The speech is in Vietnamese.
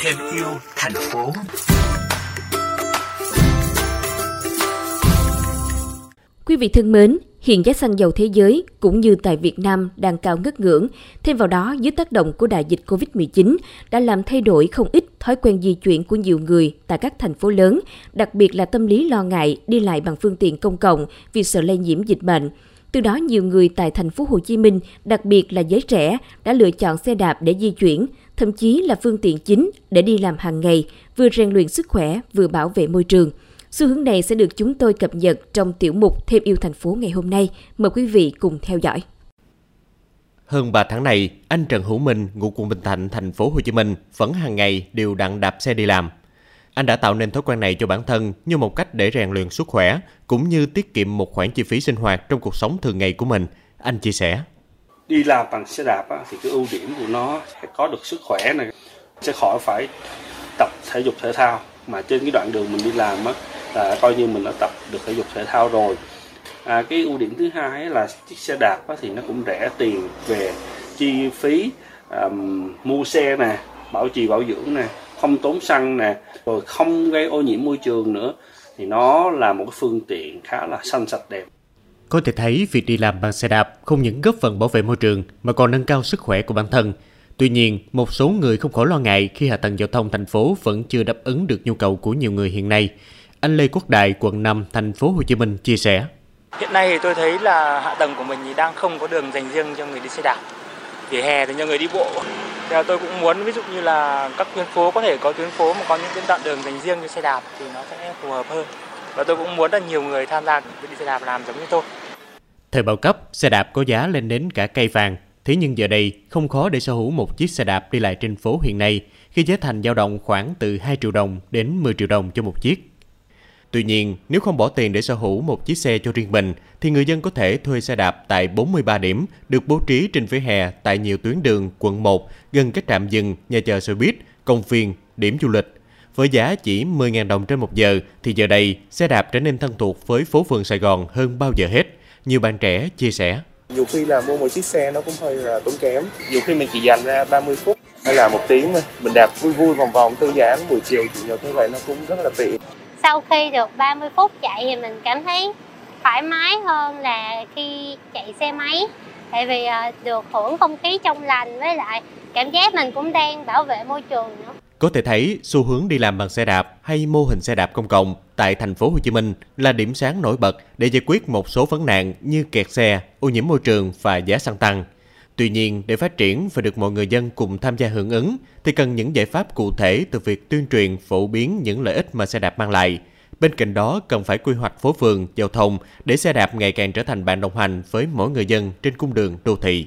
Thêm yêu thành phố. Quý vị thân mến, hiện giá xăng dầu thế giới cũng như tại Việt Nam đang cao ngất ngưỡng. Thêm vào đó, dưới tác động của đại dịch COVID-19 đã làm thay đổi không ít thói quen di chuyển của nhiều người tại các thành phố lớn, đặc biệt là tâm lý lo ngại đi lại bằng phương tiện công cộng vì sợ lây nhiễm dịch bệnh. Từ đó nhiều người tại thành phố Hồ Chí Minh, đặc biệt là giới trẻ, đã lựa chọn xe đạp để di chuyển, thậm chí là phương tiện chính để đi làm hàng ngày, vừa rèn luyện sức khỏe, vừa bảo vệ môi trường. Xu hướng này sẽ được chúng tôi cập nhật trong tiểu mục Thêm yêu thành phố ngày hôm nay. Mời quý vị cùng theo dõi. Hơn 3 tháng này, anh Trần Hữu Minh, ngụ quận Bình Thạnh, thành phố Hồ Chí Minh vẫn hàng ngày đều đặn đạp xe đi làm. Anh đã tạo nên thói quen này cho bản thân như một cách để rèn luyện sức khỏe, cũng như tiết kiệm một khoản chi phí sinh hoạt trong cuộc sống thường ngày của mình. Anh chia sẻ. Đi làm bằng xe đạp thì cái ưu điểm của nó sẽ có được sức khỏe này, sẽ khỏi phải tập thể dục thể thao mà trên cái đoạn đường mình đi làm á là coi như mình đã tập được thể dục thể thao rồi à, cái ưu điểm thứ hai là chiếc xe đạp á, thì nó cũng rẻ tiền về chi phí um, mua xe nè bảo trì bảo dưỡng nè không tốn xăng nè rồi không gây ô nhiễm môi trường nữa thì nó là một cái phương tiện khá là xanh sạch đẹp có thể thấy việc đi làm bằng xe đạp không những góp phần bảo vệ môi trường mà còn nâng cao sức khỏe của bản thân. Tuy nhiên, một số người không khỏi lo ngại khi hạ tầng giao thông thành phố vẫn chưa đáp ứng được nhu cầu của nhiều người hiện nay. Anh Lê Quốc Đại, quận 5, thành phố Hồ Chí Minh chia sẻ. Hiện nay thì tôi thấy là hạ tầng của mình thì đang không có đường dành riêng cho người đi xe đạp. Vỉa hè thì cho người đi bộ. Thì tôi cũng muốn ví dụ như là các tuyến phố có thể có tuyến phố mà có những cái đoạn đường dành riêng cho xe đạp thì nó sẽ phù hợp hơn. Và tôi cũng muốn là nhiều người tham gia đi xe đạp làm giống như tôi. Thời bao cấp, xe đạp có giá lên đến cả cây vàng. Thế nhưng giờ đây, không khó để sở hữu một chiếc xe đạp đi lại trên phố hiện nay, khi giá thành dao động khoảng từ 2 triệu đồng đến 10 triệu đồng cho một chiếc. Tuy nhiên, nếu không bỏ tiền để sở hữu một chiếc xe cho riêng mình, thì người dân có thể thuê xe đạp tại 43 điểm được bố trí trên vỉa hè tại nhiều tuyến đường quận 1, gần các trạm dừng, nhà chờ xe buýt, công viên, điểm du lịch. Với giá chỉ 10.000 đồng trên một giờ, thì giờ đây, xe đạp trở nên thân thuộc với phố phường Sài Gòn hơn bao giờ hết. Nhiều bạn trẻ chia sẻ. Nhiều khi là mua một chiếc xe nó cũng hơi là tốn kém. Nhiều khi mình chỉ dành ra 30 phút hay là một tiếng mình đạp vui vui vòng vòng thư giãn buổi chiều chủ nhật như vậy nó cũng rất là tiện sau khi được 30 phút chạy thì mình cảm thấy thoải mái hơn là khi chạy xe máy tại vì ờ, được hưởng không khí trong lành với lại cảm giác mình cũng đang bảo vệ môi trường nữa. Có thể thấy xu hướng đi làm bằng xe đạp hay mô hình xe đạp công cộng tại thành phố Hồ Chí Minh là điểm sáng nổi bật để giải quyết một số vấn nạn như kẹt xe, ô nhiễm môi trường và giá xăng tăng. Tuy nhiên, để phát triển và được mọi người dân cùng tham gia hưởng ứng, thì cần những giải pháp cụ thể từ việc tuyên truyền phổ biến những lợi ích mà xe đạp mang lại. Bên cạnh đó, cần phải quy hoạch phố phường, giao thông để xe đạp ngày càng trở thành bạn đồng hành với mỗi người dân trên cung đường đô thị.